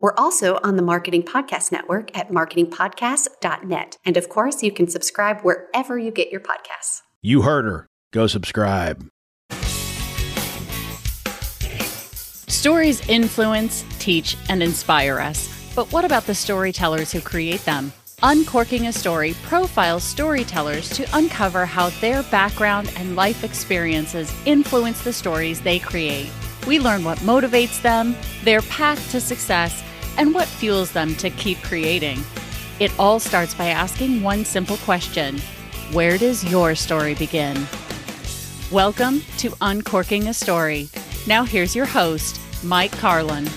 We're also on the Marketing Podcast Network at marketingpodcast.net. And of course, you can subscribe wherever you get your podcasts. You heard her. Go subscribe. Stories influence, teach, and inspire us. But what about the storytellers who create them? Uncorking a Story profiles storytellers to uncover how their background and life experiences influence the stories they create. We learn what motivates them, their path to success, and what fuels them to keep creating. It all starts by asking one simple question Where does your story begin? Welcome to Uncorking a Story. Now, here's your host, Mike Carlin.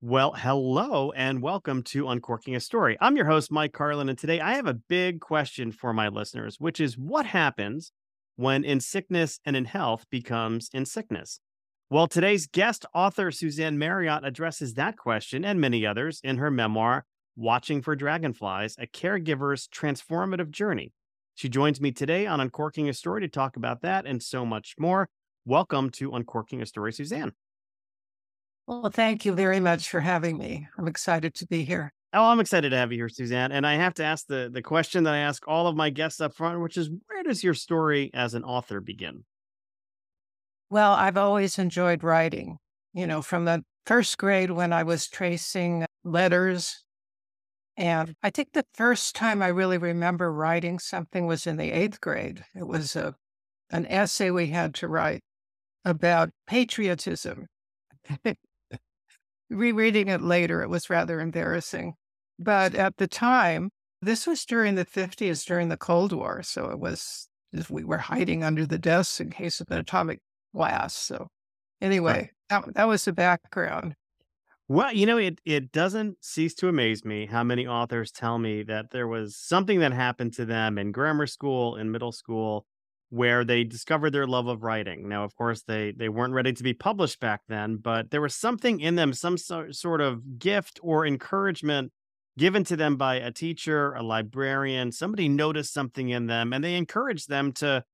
Well, hello and welcome to Uncorking a Story. I'm your host, Mike Carlin, and today I have a big question for my listeners, which is what happens when in sickness and in health becomes in sickness? Well, today's guest author, Suzanne Marriott, addresses that question and many others in her memoir, Watching for Dragonflies A Caregiver's Transformative Journey. She joins me today on Uncorking a Story to talk about that and so much more. Welcome to Uncorking a Story, Suzanne. Well, thank you very much for having me. I'm excited to be here. Oh, I'm excited to have you here, Suzanne. And I have to ask the, the question that I ask all of my guests up front, which is where does your story as an author begin? Well, I've always enjoyed writing, you know, from the first grade when I was tracing letters. And I think the first time I really remember writing something was in the eighth grade. It was a, an essay we had to write about patriotism. Rereading it later, it was rather embarrassing. But at the time, this was during the 50s, during the Cold War. So it was, we were hiding under the desks in case of an atomic blast. So anyway, right. that, that was the background. Well, you know, it it doesn't cease to amaze me how many authors tell me that there was something that happened to them in grammar school, in middle school, where they discovered their love of writing. Now, of course, they they weren't ready to be published back then, but there was something in them, some so, sort of gift or encouragement given to them by a teacher, a librarian. Somebody noticed something in them, and they encouraged them to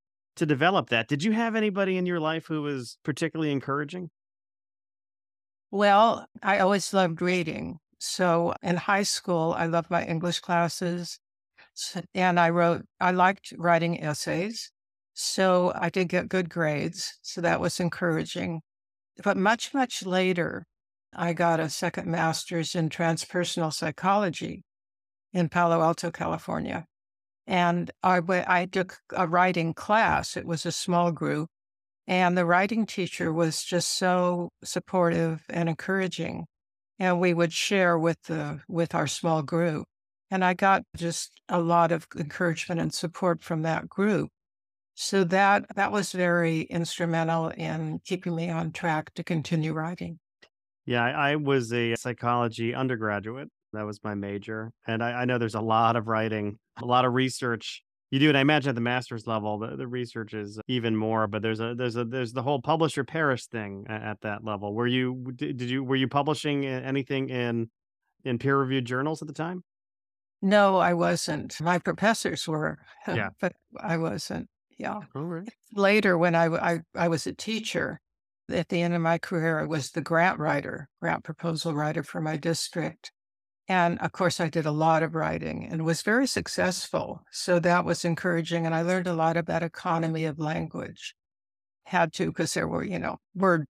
to develop that. Did you have anybody in your life who was particularly encouraging? Well, I always loved reading. So in high school, I loved my English classes. And I wrote, I liked writing essays. So I did get good grades. So that was encouraging. But much, much later, I got a second master's in transpersonal psychology in Palo Alto, California. And I, I took a writing class. It was a small group. And the writing teacher was just so supportive and encouraging. And we would share with the with our small group. And I got just a lot of encouragement and support from that group. So that that was very instrumental in keeping me on track to continue writing. Yeah, I was a psychology undergraduate. That was my major. And I, I know there's a lot of writing, a lot of research you do and i imagine at the master's level the, the research is even more but there's a there's a there's the whole publisher perish thing at that level. Were you did you were you publishing anything in in peer reviewed journals at the time? No i wasn't. My professors were yeah. but i wasn't yeah. Right. later when I, I i was a teacher at the end of my career i was the grant writer grant proposal writer for my district and of course, I did a lot of writing and was very successful. So that was encouraging. And I learned a lot about economy of language. Had to, because there were, you know, word,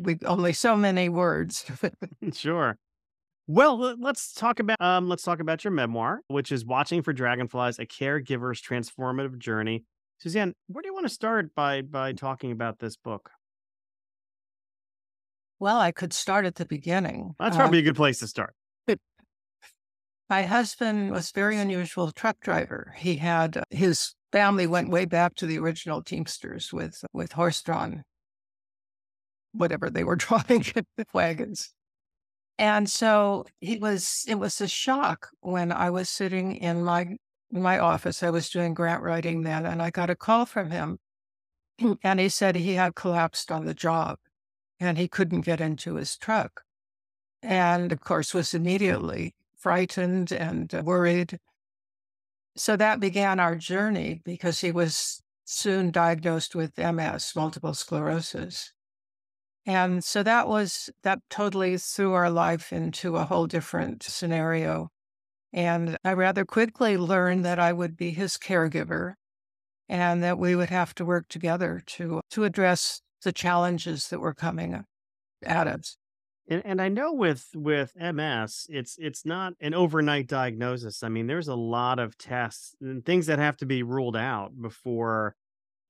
we only so many words. sure. Well, let's talk about um, let's talk about your memoir, which is "Watching for Dragonflies: A Caregiver's Transformative Journey." Suzanne, where do you want to start by by talking about this book? Well, I could start at the beginning. That's probably um, a good place to start. My husband was very unusual truck driver. He had uh, his family went way back to the original Teamsters with with horse drawn whatever they were driving wagons. And so he was it was a shock when I was sitting in my in my office. I was doing grant writing then, and I got a call from him, and he said he had collapsed on the job, and he couldn't get into his truck, and of course was immediately frightened and uh, worried. So that began our journey because he was soon diagnosed with MS, multiple sclerosis. And so that was, that totally threw our life into a whole different scenario. And I rather quickly learned that I would be his caregiver and that we would have to work together to, to address the challenges that were coming at us. And, and I know with with MS, it's it's not an overnight diagnosis. I mean, there's a lot of tests and things that have to be ruled out before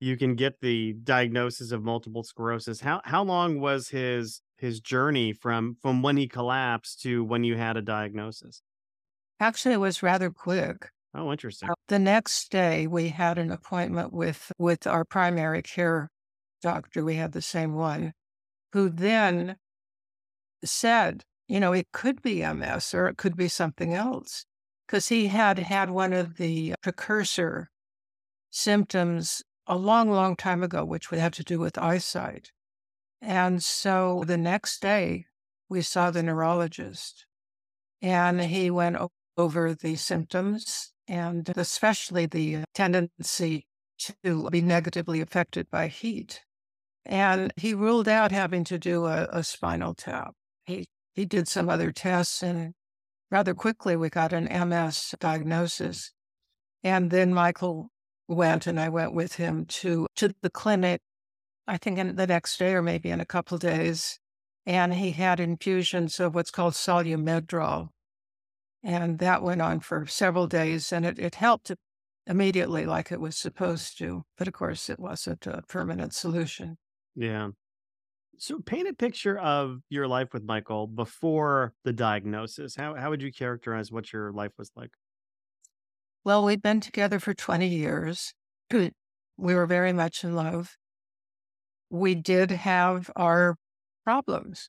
you can get the diagnosis of multiple sclerosis. How how long was his his journey from from when he collapsed to when you had a diagnosis? Actually, it was rather quick. Oh, interesting. Uh, the next day, we had an appointment with with our primary care doctor. We had the same one, who then said, you know, it could be MS or it could be something else. Because he had had one of the precursor symptoms a long, long time ago, which would have to do with eyesight. And so the next day, we saw the neurologist and he went over the symptoms and especially the tendency to be negatively affected by heat. And he ruled out having to do a, a spinal tap he he did some other tests and rather quickly we got an MS diagnosis. And then Michael went and I went with him to to the clinic, I think in the next day or maybe in a couple days. And he had infusions of what's called Solu-Medrol. And that went on for several days and it, it helped immediately like it was supposed to. But of course it wasn't a permanent solution. Yeah. So paint a picture of your life with Michael before the diagnosis. How how would you characterize what your life was like? Well, we'd been together for 20 years. We were very much in love. We did have our problems,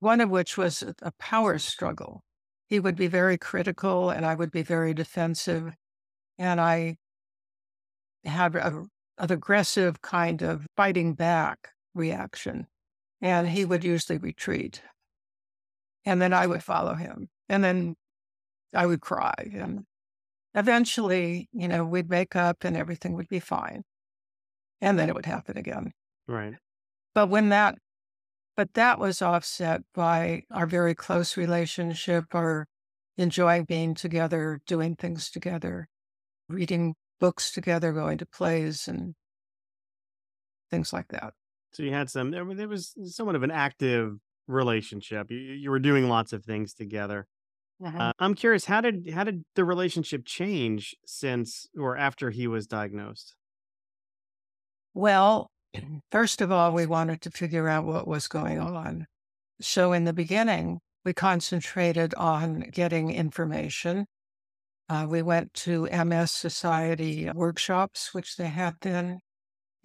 one of which was a power struggle. He would be very critical and I would be very defensive. And I had a, an aggressive kind of fighting back reaction and he would usually retreat. And then I would follow him. And then I would cry. And eventually, you know, we'd make up and everything would be fine. And then it would happen again. Right. But when that, but that was offset by our very close relationship, our enjoying being together, doing things together, reading books together, going to plays and things like that. So you had some. There, there was somewhat of an active relationship. You, you were doing lots of things together. Uh-huh. Uh, I'm curious how did how did the relationship change since or after he was diagnosed? Well, first of all, we wanted to figure out what was going on. So in the beginning, we concentrated on getting information. Uh, we went to MS Society workshops, which they had then.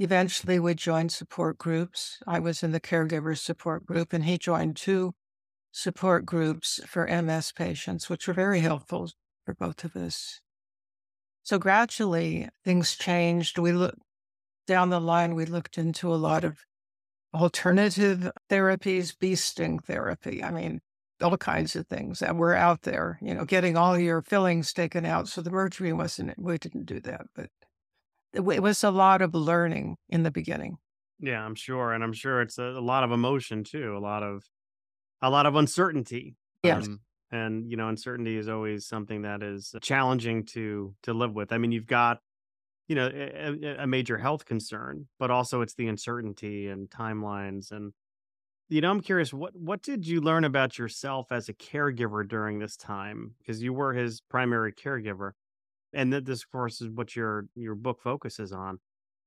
Eventually, we joined support groups. I was in the caregiver support group, and he joined two support groups for MS patients, which were very helpful for both of us. So gradually, things changed. We looked down the line, we looked into a lot of alternative therapies, bee sting therapy. I mean, all kinds of things that were out there, you know, getting all your fillings taken out. So the mercury wasn't, we didn't do that, but it was a lot of learning in the beginning. Yeah, I'm sure, and I'm sure it's a, a lot of emotion too, a lot of a lot of uncertainty. Yes. Um, and you know, uncertainty is always something that is challenging to to live with. I mean, you've got you know a, a major health concern, but also it's the uncertainty and timelines and you know, I'm curious what what did you learn about yourself as a caregiver during this time? Because you were his primary caregiver, and that this, of course, is what your your book focuses on.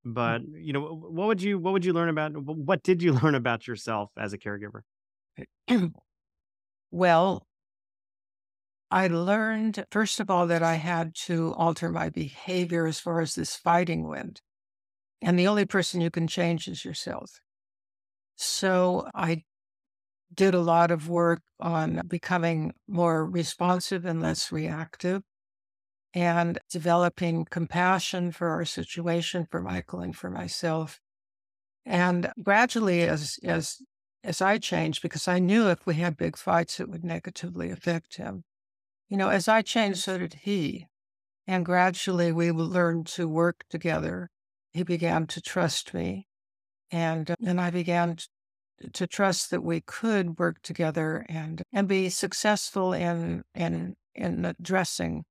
But mm-hmm. you know, what would you what would you learn about? What did you learn about yourself as a caregiver? well, I learned, first of all, that I had to alter my behavior as far as this fighting went. And the only person you can change is yourself. So I did a lot of work on becoming more responsive and less reactive and developing compassion for our situation, for Michael and for myself. And gradually, as, as, as I changed, because I knew if we had big fights, it would negatively affect him. You know, as I changed, so did he. And gradually we learned to work together. He began to trust me. And, and I began to trust that we could work together and, and be successful in, in, in addressing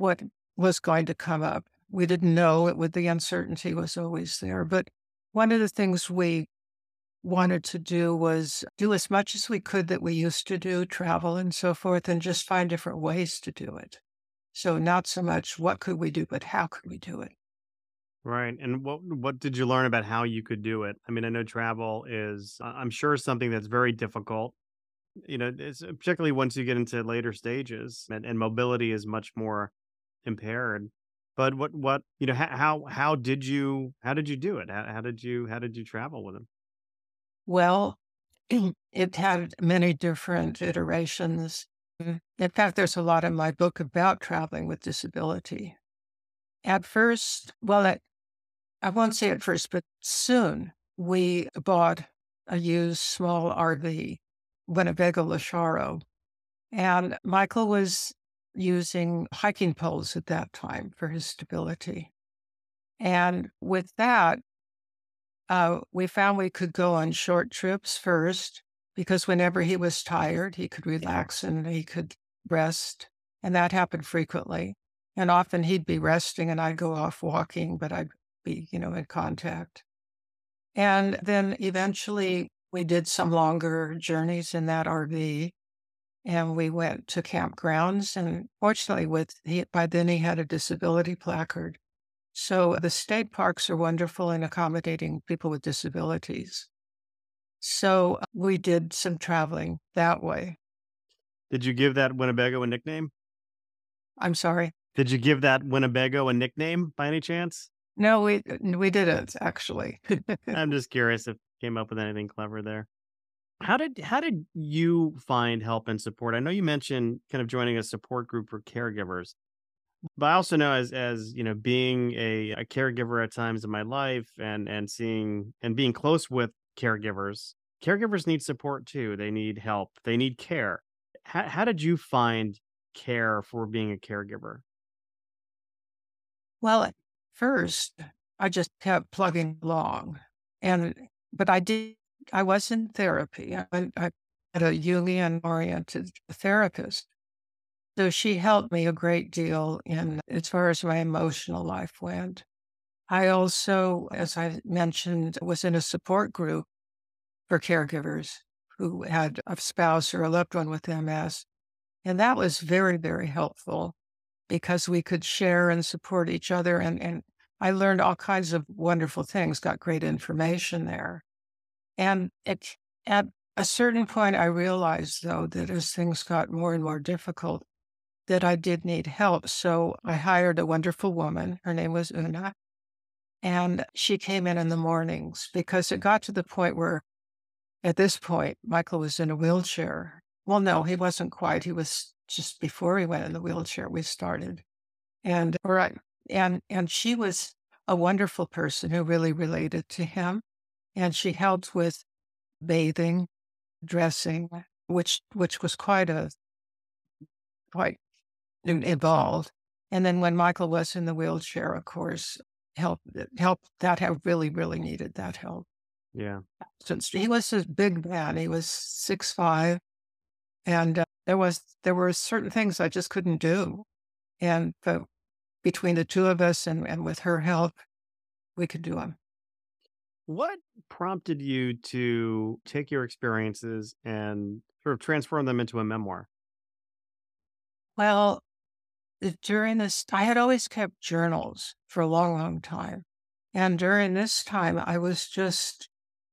what was going to come up. We didn't know it would, the uncertainty was always there. But one of the things we wanted to do was do as much as we could that we used to do, travel and so forth, and just find different ways to do it. So not so much what could we do, but how could we do it? Right. And what what did you learn about how you could do it? I mean, I know travel is I'm sure something that's very difficult. You know, it's particularly once you get into later stages and, and mobility is much more impaired. But what what you know how how did you how did you do it? How, how did you how did you travel with him? Well, it had many different iterations. Mm, in fact, there's a lot in my book about traveling with disability. At first, well, at, I won't say at first, but soon we bought a used small RV, Winnebago LeSharo. And Michael was using hiking poles at that time for his stability. And with that, uh, we found we could go on short trips first because whenever he was tired, he could relax and he could rest. And that happened frequently. And often he'd be resting and I'd go off walking, but I'd be, you know, in contact. And then eventually we did some longer journeys in that RV and we went to campgrounds. And fortunately, with he, by then he had a disability placard. So the state parks are wonderful in accommodating people with disabilities. So uh, we did some traveling that way. Did you give that Winnebago a nickname? I'm sorry. Did you give that Winnebago a nickname by any chance? No, we we didn't actually. I'm just curious if came up with anything clever there. How did how did you find help and support? I know you mentioned kind of joining a support group for caregivers. But I also know as as you know, being a, a caregiver at times in my life and and seeing and being close with caregivers, caregivers need support too. They need help. They need care. How how did you find care for being a caregiver? Well, at first, I just kept plugging along, and but I did. I was in therapy. I, I had a Jungian oriented therapist so she helped me a great deal in as far as my emotional life went. I also, as I mentioned, was in a support group for caregivers who had a spouse or a loved one with MS. And that was very, very helpful because we could share and support each other. And, and I learned all kinds of wonderful things, got great information there. And it, at a certain point, I realized, though, that as things got more and more difficult, that I did need help. So I hired a wonderful woman. Her name was Una. And she came in in the mornings because it got to the point where, at this point, Michael was in a wheelchair. Well, no, he wasn't quite. He was just before he went in the wheelchair, we started. And, right. And, and she was a wonderful person who really related to him. And she helped with bathing, dressing, which, which was quite a, quite involved. And then when Michael was in the wheelchair, of course, help help that have really really needed that help. Yeah, since he was a big man, he was six five, and uh, there was there were certain things I just couldn't do, and but between the two of us and and with her help, we could do them. What prompted you to take your experiences and sort of transform them into a memoir? Well, during this, I had always kept journals for a long, long time. And during this time, I was just,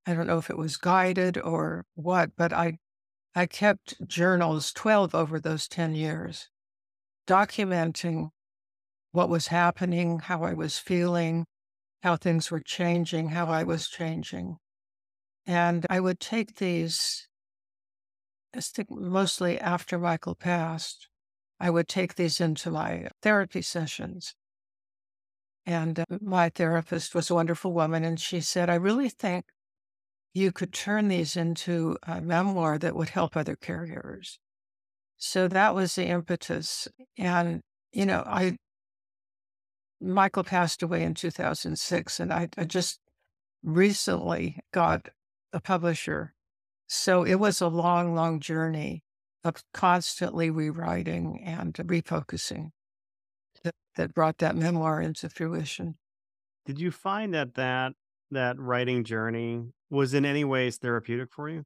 I don't know if it was guided or what, but I, I kept journals, 12 over those 10 years, documenting what was happening, how I was feeling, how things were changing, how I was changing. And I would take these, I think mostly after Michael passed, I would take these into my therapy sessions. And uh, my therapist was a wonderful woman, and she said, I really think you could turn these into a memoir that would help other caregivers. So that was the impetus. And, you know, I, Michael passed away in 2006, and I, I just recently got a publisher. So it was a long, long journey of constantly rewriting and refocusing that, that brought that memoir into fruition. Did you find that that that writing journey was in any ways therapeutic for you?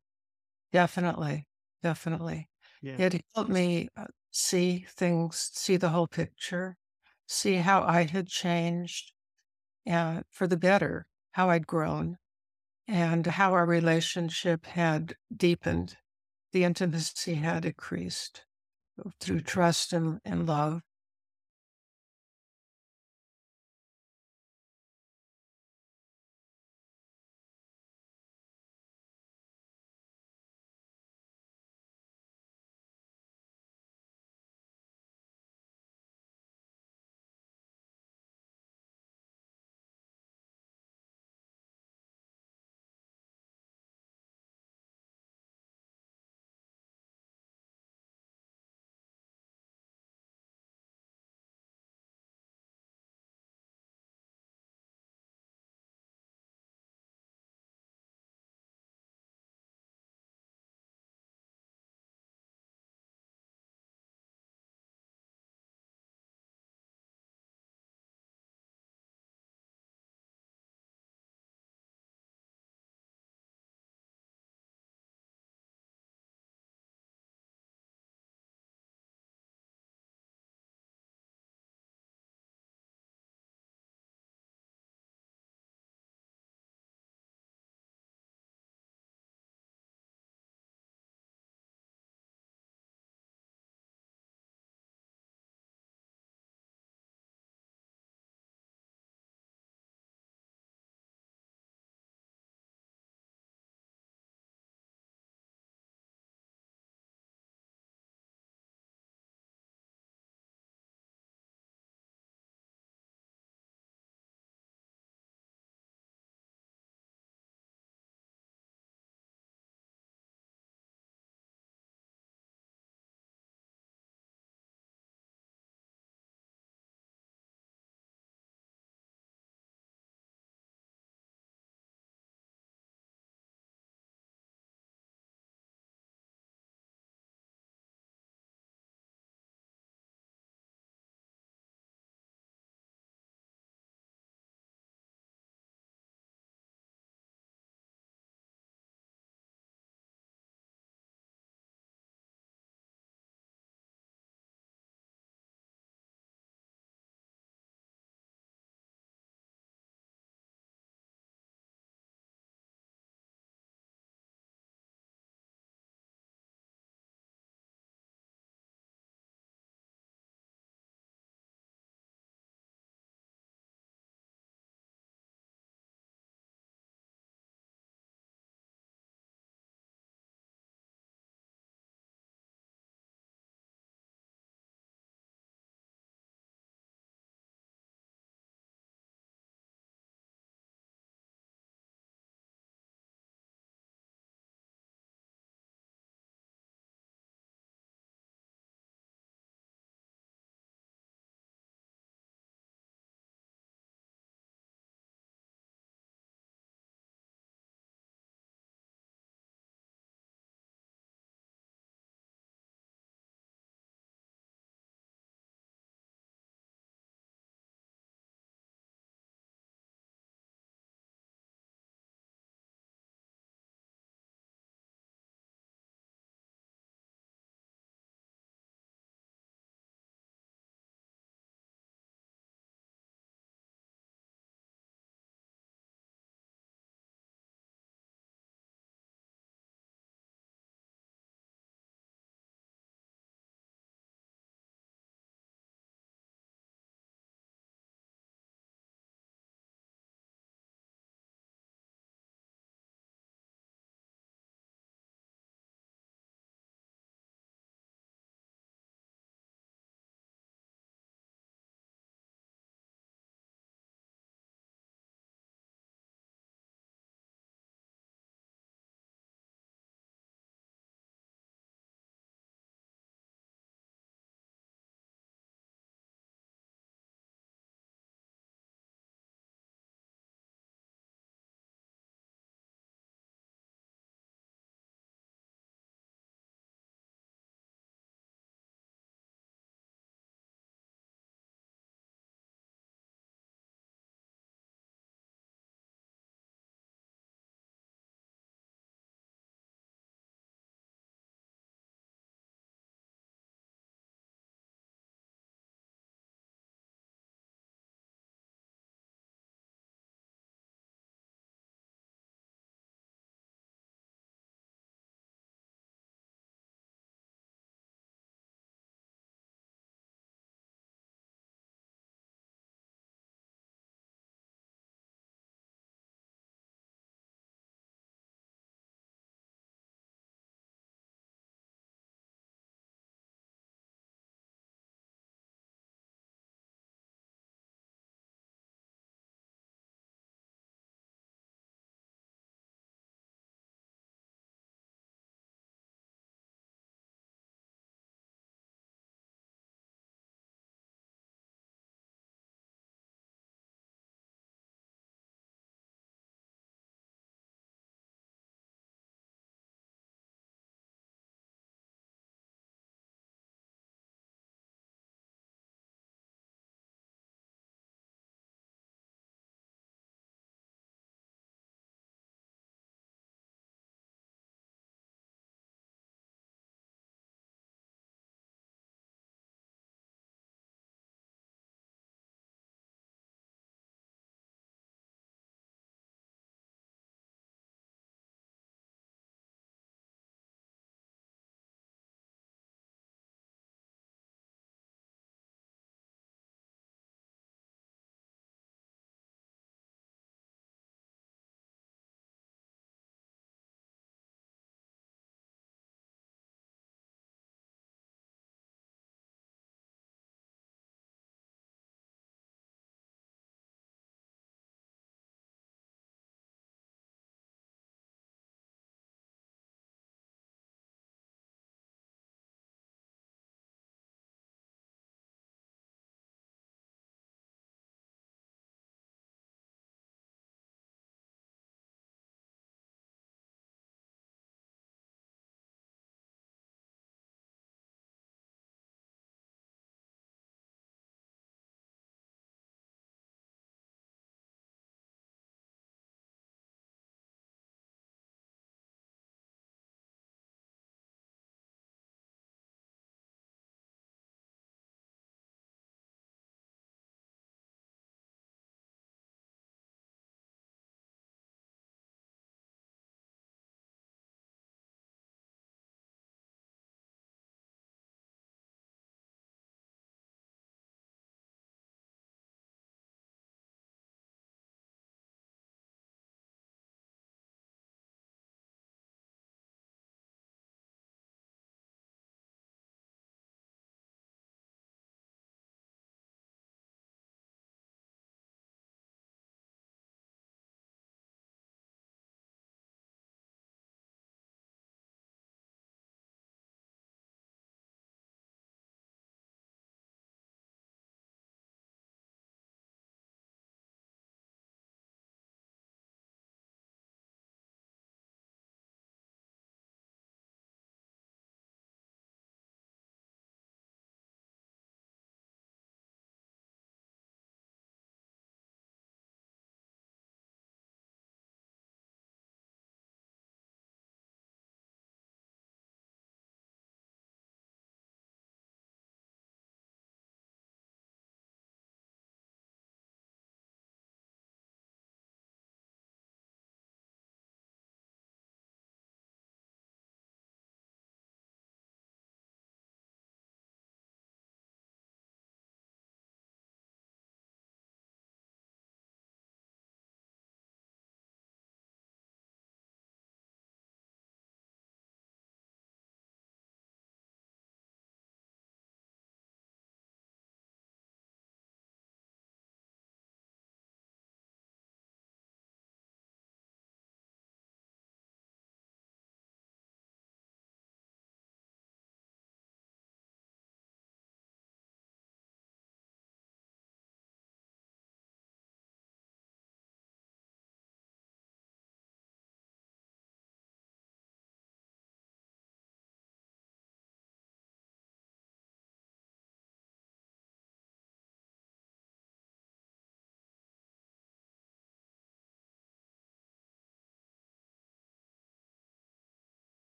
Definitely, definitely. Yeah. It helped me uh, see things, see the whole picture, see how I had changed and for the better, how I'd grown, and how our relationship had deepened the intimacy had increased uh, through trust and, and love.